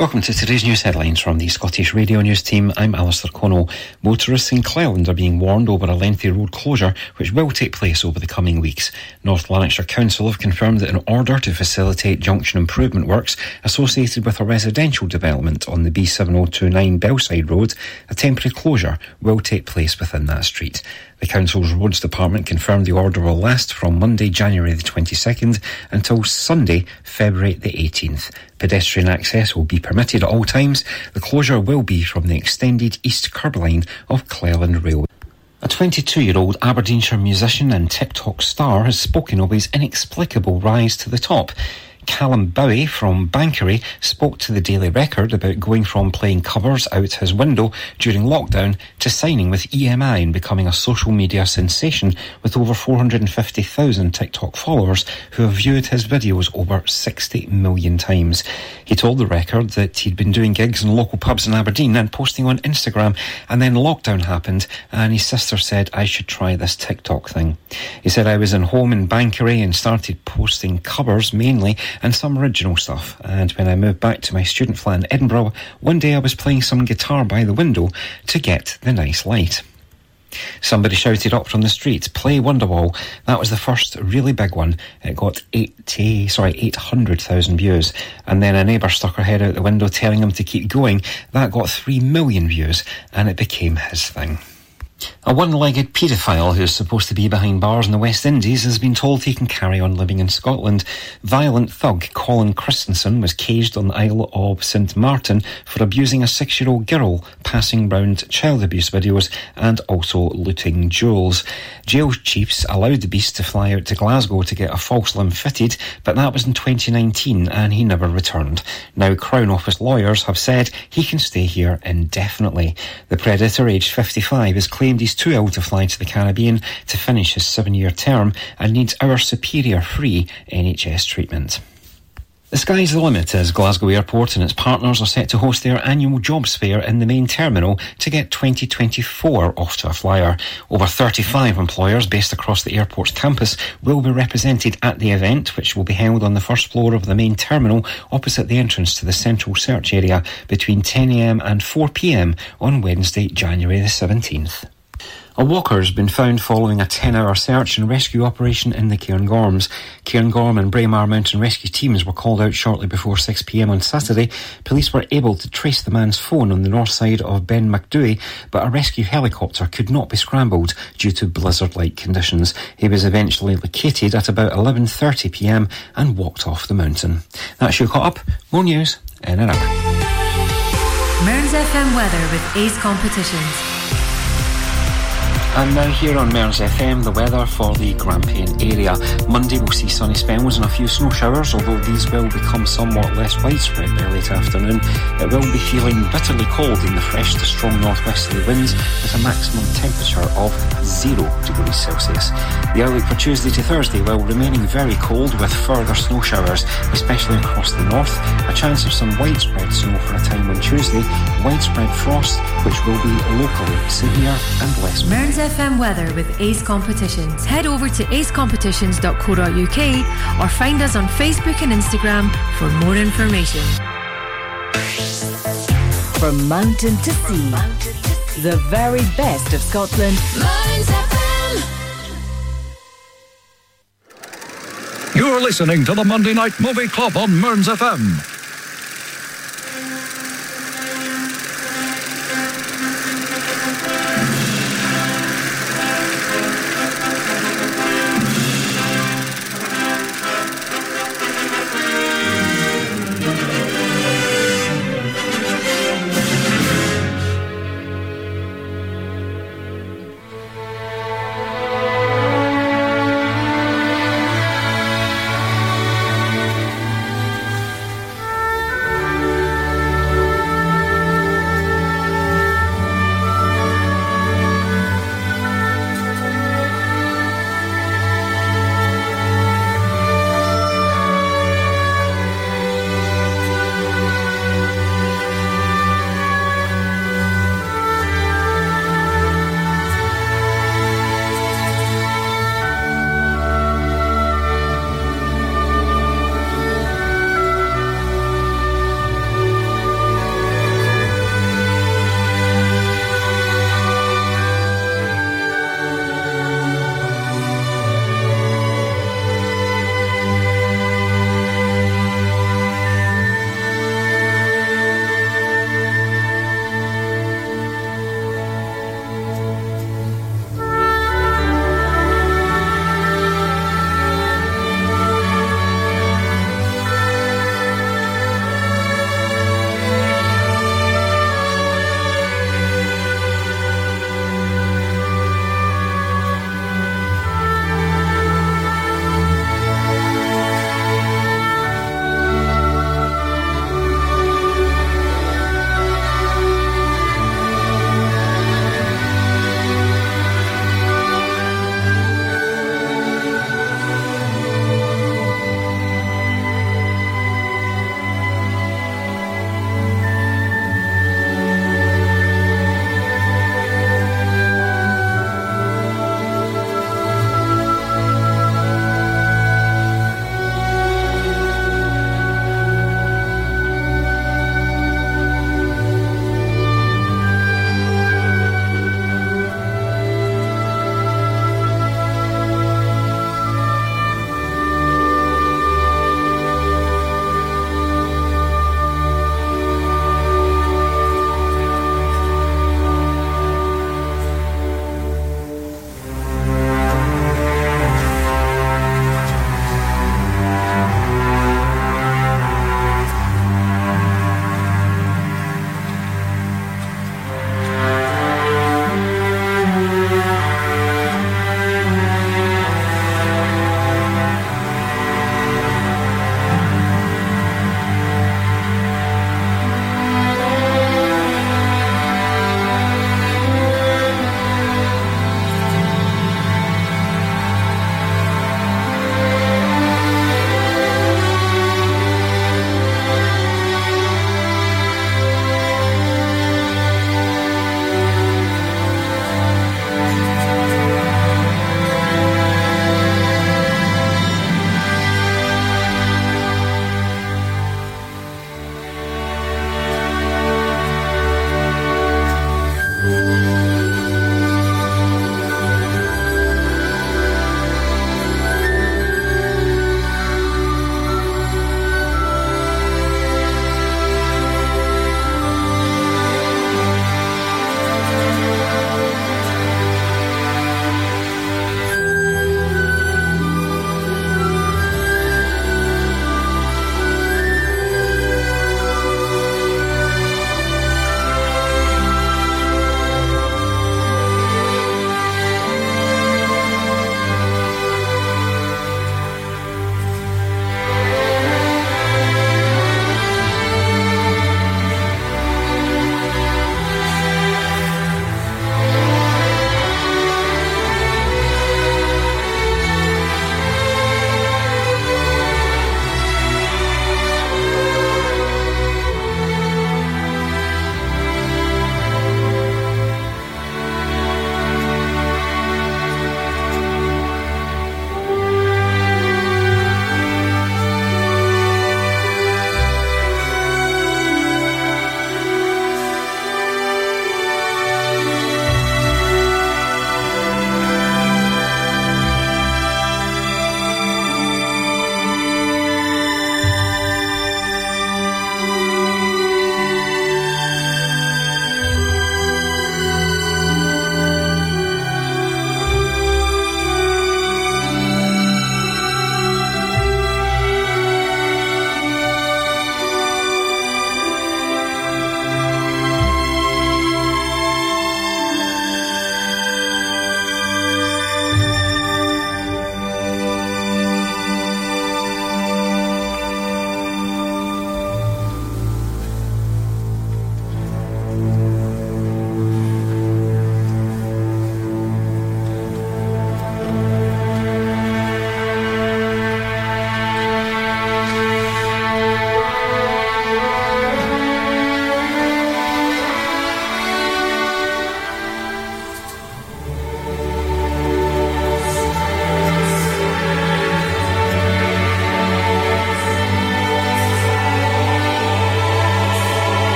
Welcome to today's news headlines from the Scottish Radio News team. I'm Alistair Connell. Motorists in Cleland are being warned over a lengthy road closure which will take place over the coming weeks. North Lanarkshire Council have confirmed that in order to facilitate junction improvement works associated with a residential development on the B7029 Bellside Road, a temporary closure will take place within that street. The Council's Roads Department confirmed the order will last from Monday, January the 22nd until Sunday, February the 18th. Pedestrian access will be permitted at all times. The closure will be from the extended east curb line of Cleland Railway. A 22 year old Aberdeenshire musician and TikTok star has spoken of his inexplicable rise to the top. Callum Bowie from Banchory spoke to the Daily Record about going from playing covers out his window during lockdown to signing with EMI and becoming a social media sensation with over 450,000 TikTok followers who have viewed his videos over 60 million times. He told the Record that he'd been doing gigs in local pubs in Aberdeen and posting on Instagram and then lockdown happened and his sister said I should try this TikTok thing. He said I was in home in Banchory and started posting covers mainly and some original stuff. And when I moved back to my student flat in Edinburgh, one day I was playing some guitar by the window to get the nice light. Somebody shouted up from the street, play Wonderwall. That was the first really big one. It got 80, sorry, 800,000 views. And then a neighbour stuck her head out the window telling him to keep going. That got 3 million views and it became his thing. A one-legged paedophile who is supposed to be behind bars in the West Indies has been told he can carry on living in Scotland. Violent thug Colin Christensen was caged on the Isle of St Martin for abusing a six-year-old girl, passing round child abuse videos and also looting jewels. Jail chiefs allowed the beast to fly out to Glasgow to get a false limb fitted, but that was in 2019 and he never returned. Now Crown Office lawyers have said he can stay here indefinitely. The predator, aged 55, is claimed claimed he's too ill to fly to the Caribbean to finish his seven year term and needs our superior free NHS treatment. The sky's the limit as Glasgow Airport and its partners are set to host their annual jobs fair in the main terminal to get 2024 off to a flyer. Over 35 employers based across the airport's campus will be represented at the event, which will be held on the first floor of the main terminal opposite the entrance to the central search area between 10am and 4pm on Wednesday, January the 17th. A walker has been found following a 10 hour search and rescue operation in the Cairngorms. Cairngorm and Braemar Mountain rescue teams were called out shortly before 6pm on Saturday. Police were able to trace the man's phone on the north side of Ben Macdui, but a rescue helicopter could not be scrambled due to blizzard like conditions. He was eventually located at about 11.30pm and walked off the mountain. That's your caught up. More news in an hour. Mearns FM weather with Ace Competitions. And now here on Mearns FM, the weather for the Grampian area. Monday we'll see sunny spells and a few snow showers, although these will become somewhat less widespread by late afternoon. It will be feeling bitterly cold in the fresh to strong northwesterly winds with a maximum temperature of 0 degrees Celsius. The outlook for Tuesday to Thursday will remaining very cold with further snow showers, especially across the north. A chance of some widespread snow for a time on Tuesday, widespread frost, which will be locally severe and less. Mearns FM weather with Ace Competitions. Head over to acecompetitions.co.uk or find us on Facebook and Instagram for more information. From mountain to sea, the very best of Scotland. You're listening to the Monday Night Movie Club on Mearns FM.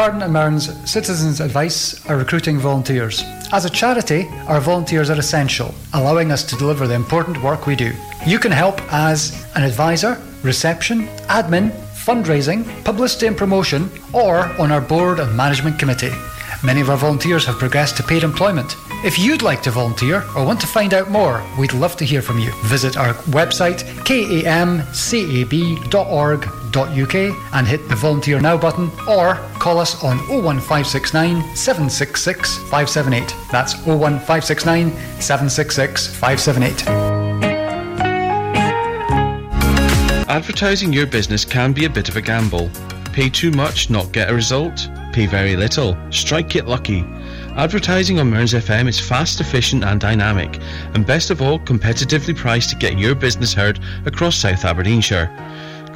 Kincardine and Mearns Citizens Advice are recruiting volunteers. As a charity, our volunteers are essential, allowing us to deliver the important work we do. You can help as an advisor, reception, admin, fundraising, publicity and promotion, or on our board and management committee. Many of our volunteers have progressed to paid employment. If you'd like to volunteer or want to find out more, we'd love to hear from you. Visit our website kamcab.org.uk and hit the Volunteer Now button or call us on 01569 766 578. That's 01569 766 578. Advertising your business can be a bit of a gamble. Pay too much, not get a result. Pay very little, strike it lucky. Advertising on Mearns FM is fast, efficient, and dynamic, and best of all, competitively priced to get your business heard across South Aberdeenshire.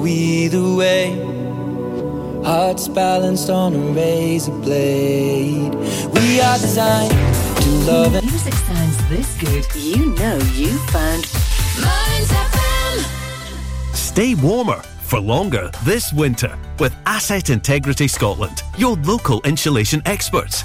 Go either way. Hearts balanced on a razor blade. We are designed to love. And music sounds this good, you know you found Mearns FM. Stay warmer for longer this winter with Asset Integrity Scotland, your local insulation experts.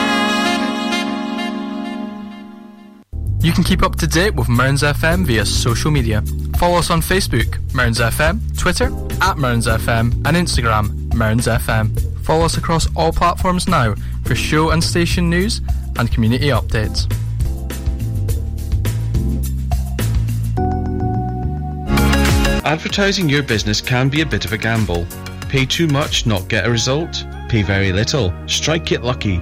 You can keep up to date with Mearns FM via social media. Follow us on Facebook, Mearns FM, Twitter, at Mearns FM, and Instagram, Mearns FM. Follow us across all platforms now for show and station news and community updates. Advertising your business can be a bit of a gamble. Pay too much, not get a result. Pay very little, strike it lucky.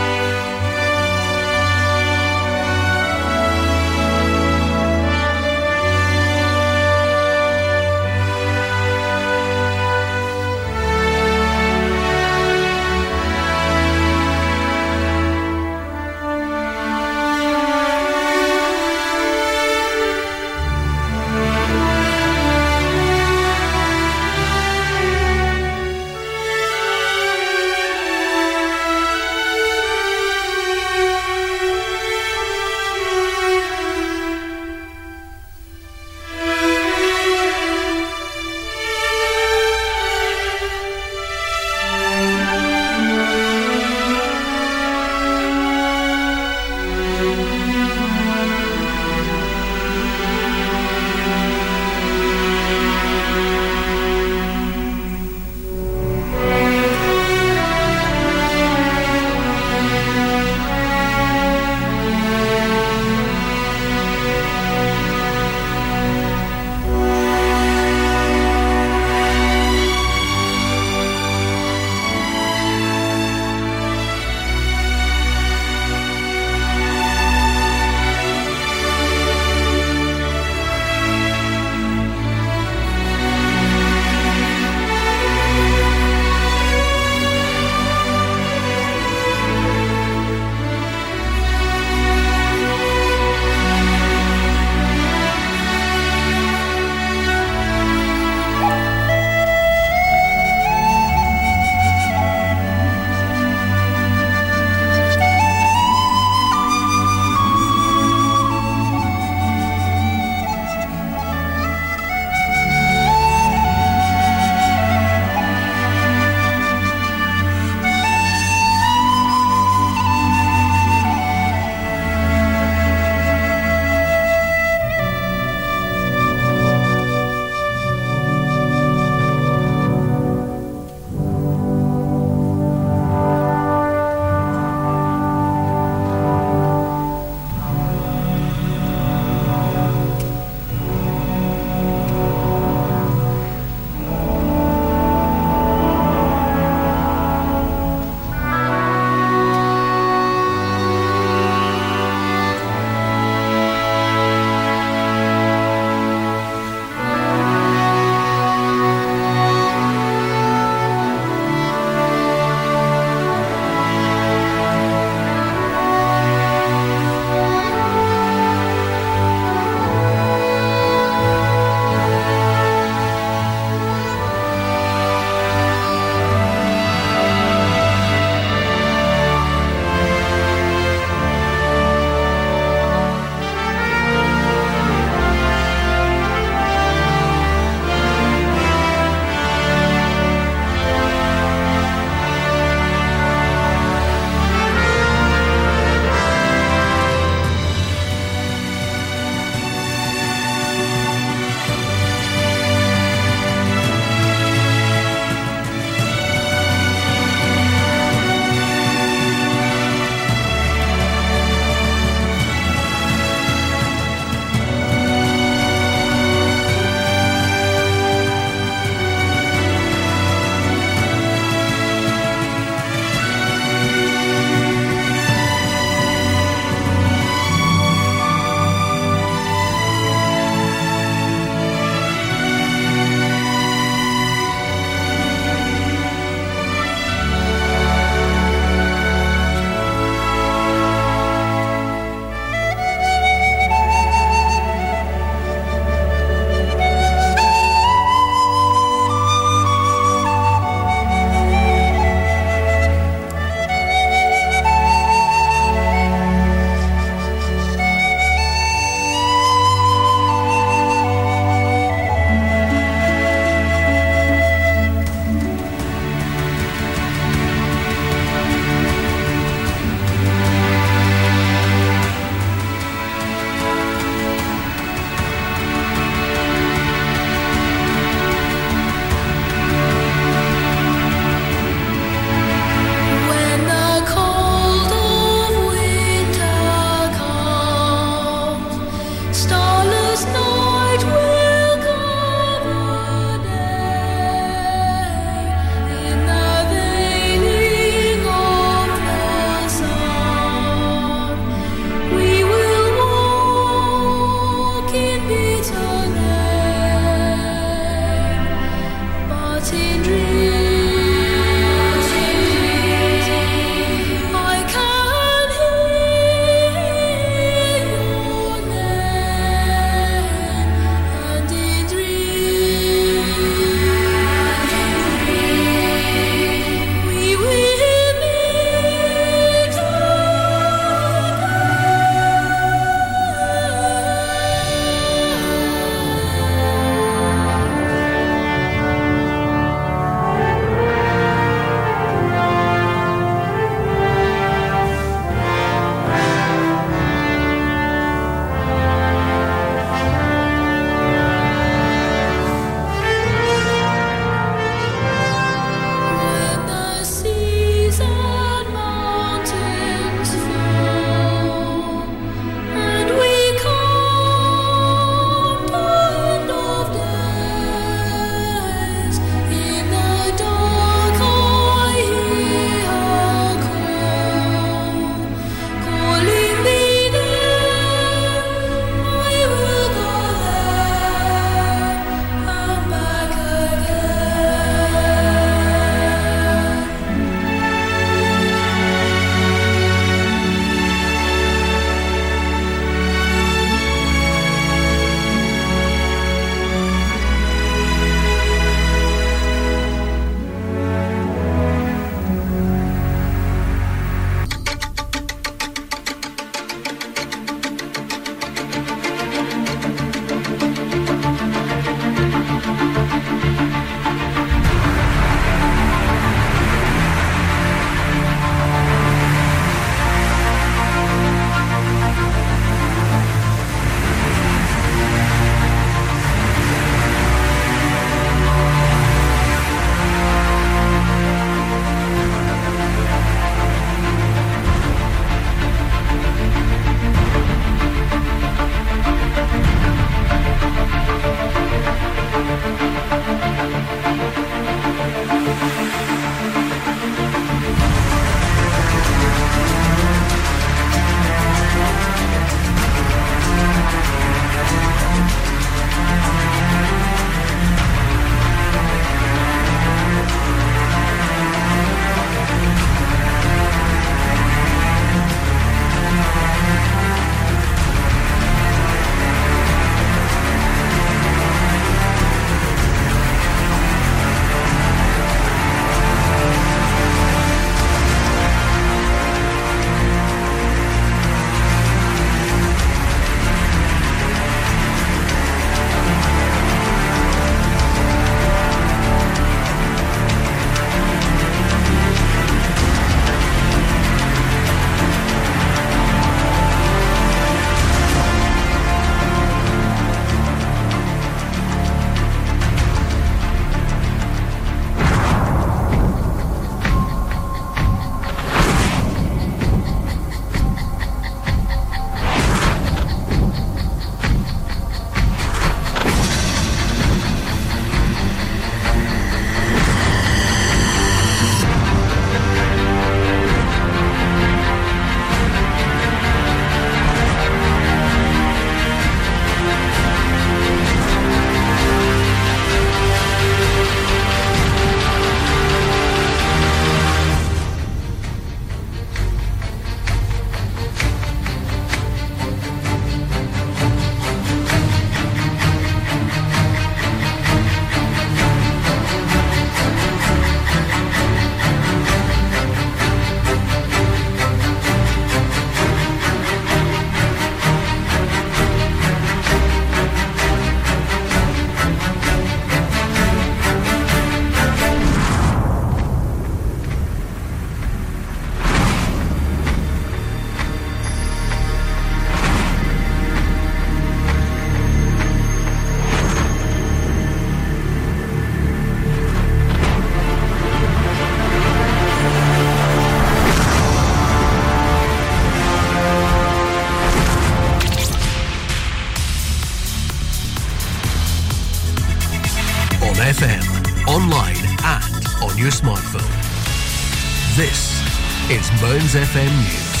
Mearns FM News.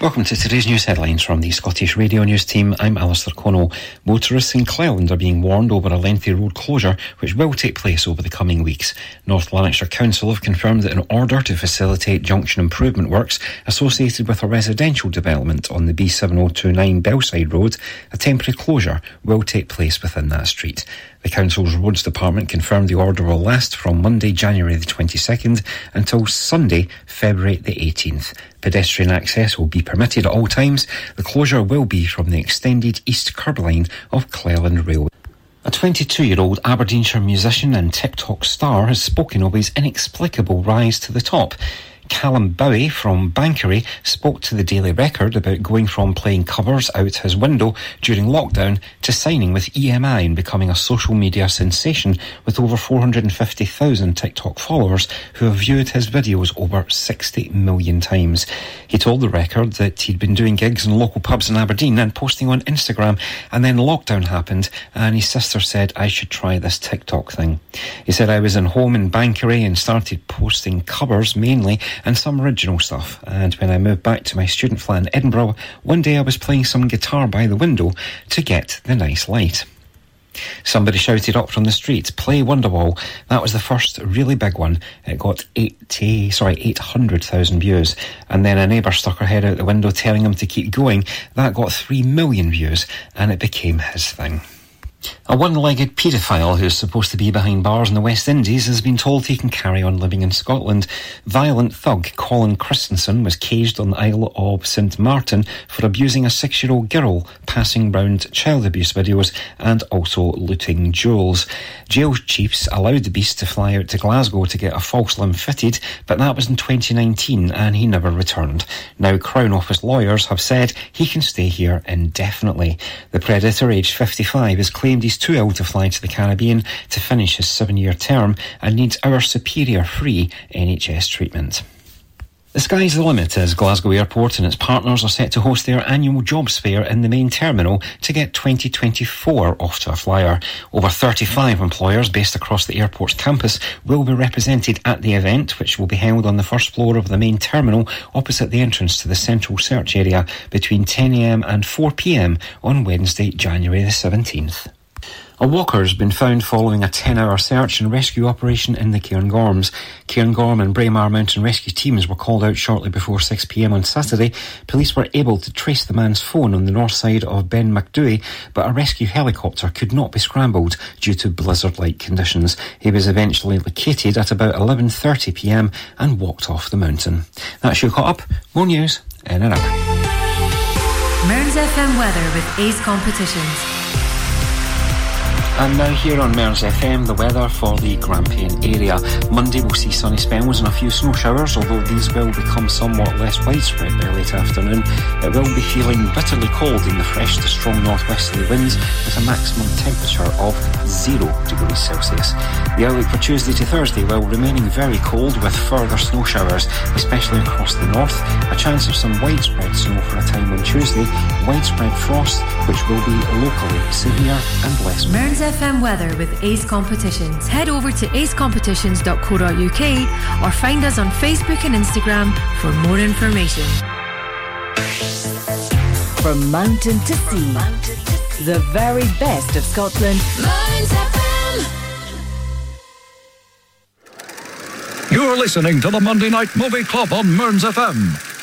Welcome to today's news headlines from the Scottish Radio News team. I'm Alistair Connell. Motorists in Cleland are being warned over a lengthy road closure which will take place over the coming weeks. North Lanarkshire Council have confirmed that in order to facilitate junction improvement works associated with a residential development on the B7029 Bellside Road, a temporary closure will take place within that street. The Council's Roads Department confirmed the order will last from Monday, January the 22nd until Sunday, February the 18th. Pedestrian access will be permitted at all times. The closure will be from the extended east curb line of Cleland Railway. A 22 year old Aberdeenshire musician and TikTok star has spoken of his inexplicable rise to the top. Callum Bowie from Banchory spoke to the Daily Record about going from playing covers out his window during lockdown to signing with EMI and becoming a social media sensation with over 450,000 TikTok followers who have viewed his videos over 60 million times. He told the Record that he'd been doing gigs in local pubs in Aberdeen and posting on Instagram and then lockdown happened and his sister said I should try this TikTok thing. He said I was in home in Banchory and started posting covers mainly and some original stuff. And when I moved back to my student flat in Edinburgh, one day I was playing some guitar by the window to get the nice light. Somebody shouted up from the street, play Wonderwall. That was the first really big one. It got 80, sorry, 800,000 views. And then a neighbour stuck her head out the window telling him to keep going. That got 3 million views and it became his thing. A one-legged paedophile who's supposed to be behind bars in the West Indies has been told he can carry on living in Scotland. Violent thug Colin Christensen was caged on the Isle of St Martin for abusing a six-year-old girl, passing round child abuse videos and also looting jewels. Jail chiefs allowed the beast to fly out to Glasgow to get a false limb fitted, but that was in 2019 and he never returned. Now Crown Office lawyers have said he can stay here indefinitely. The predator, aged 55, is claimed he's too ill to fly to the Caribbean to finish his seven year term and needs our superior free NHS treatment. The sky's the limit as Glasgow Airport and its partners are set to host their annual jobs fair in the main terminal to get 2024 off to a flyer. Over 35 employers based across the airport's campus will be represented at the event, which will be held on the first floor of the main terminal opposite the entrance to the central search area between 10am and 4pm on Wednesday, January the 17th. A walker has been found following a 10 hour search and rescue operation in the Cairngorms. Cairngorm and Braemar Mountain rescue teams were called out shortly before 6pm on Saturday. Police were able to trace the man's phone on the north side of Ben Macdui, but a rescue helicopter could not be scrambled due to blizzard-like conditions. He was eventually located at about 11.30pm and walked off the mountain. That's your caught up. More news in an hour. Mearns FM weather with Ace Competitions. And now here on Mearns FM, the weather for the Grampian area. Monday will see sunny spells and a few snow showers, although these will become somewhat less widespread by late afternoon. It will be feeling bitterly cold in the fresh to strong northwesterly winds with a maximum temperature of 0 degrees Celsius. The outlook for Tuesday to Thursday will remaining very cold with further snow showers, especially across the north. A chance of some widespread snow for a time on Tuesday, widespread frost, which will be locally severe and less. Mearns FM weather with Ace Competitions. Head over to acecompetitions.co.uk or find us on Facebook and Instagram for more information. From mountain to sea, the very best of Scotland. You're listening to the Monday Night Movie Club on Mearns FM.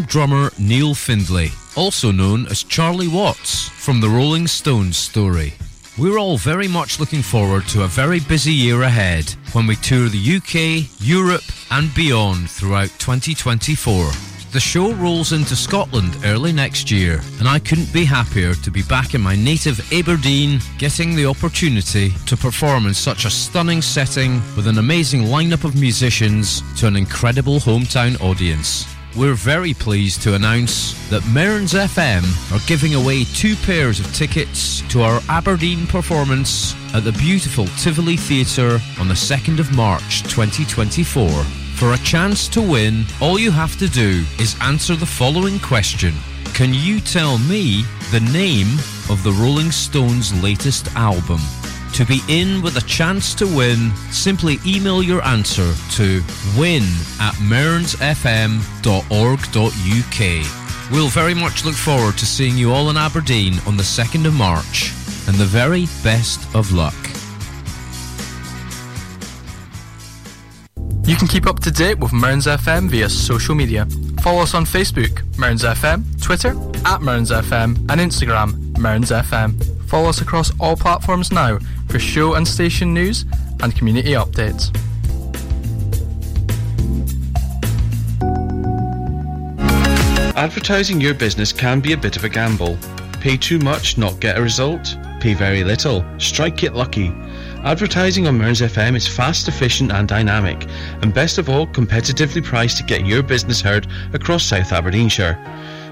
Drummer Neil Findlay, also known as Charlie Watts from the Rolling Stones story. We're all very much looking forward to a very busy year ahead when we tour the UK, Europe, and beyond throughout 2024. The show rolls into Scotland early next year, and I couldn't be happier to be back in my native Aberdeen, getting the opportunity to perform in such a stunning setting with an amazing lineup of musicians to an incredible hometown audience. We're very pleased to announce that Mearns FM are giving away two pairs of tickets to our Aberdeen performance at the beautiful Tivoli Theatre on the 2nd of March 2024. For a chance to win, all you have to do is answer the following question Can you tell me the name of the Rolling Stones' latest album? To be in with a chance to win, simply email your answer to win at mearnsfm.org.uk. We'll very much look forward to seeing you all in Aberdeen on the 2nd of March, and the very best of luck. You can keep up to date with Mearns FM via social media. Follow us on Facebook, Mearns FM, Twitter, at Mearns FM, and Instagram, Mearns FM. Follow us across all platforms now for show and station news and community updates. Advertising your business can be a bit of a gamble. Pay too much, not get a result. Pay very little, strike it lucky. Advertising on Mearns FM is fast, efficient, and dynamic, and best of all, competitively priced to get your business heard across South Aberdeenshire.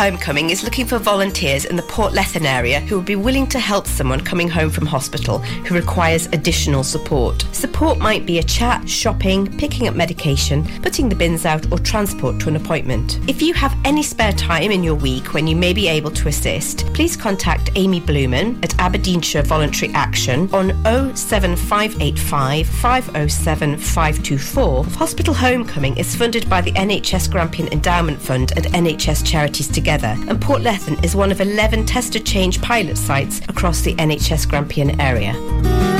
Homecoming is looking for volunteers in the Portlethen area who would be willing to help someone coming home from hospital who requires additional support. Support might be a chat, shopping, picking up medication, putting the bins out, or transport to an appointment. If you have any spare time in your week when you may be able to assist, please contact Amy Blumen at Aberdeenshire Voluntary Action on 07585 507 524. Hospital Homecoming is funded by the NHS Grampian Endowment Fund and NHS Charities together, and Portlethen is one of 11 test of change pilot sites across the NHS Grampian area.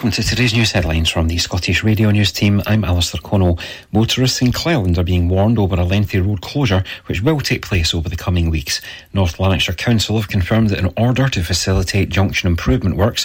Welcome to today's news headlines from the Scottish Radio News team. I'm Alistair Connell. Motorists in Cleland are being warned over a lengthy road closure which will take place over the coming weeks. North Lanarkshire Council have confirmed that in order to facilitate junction improvement works,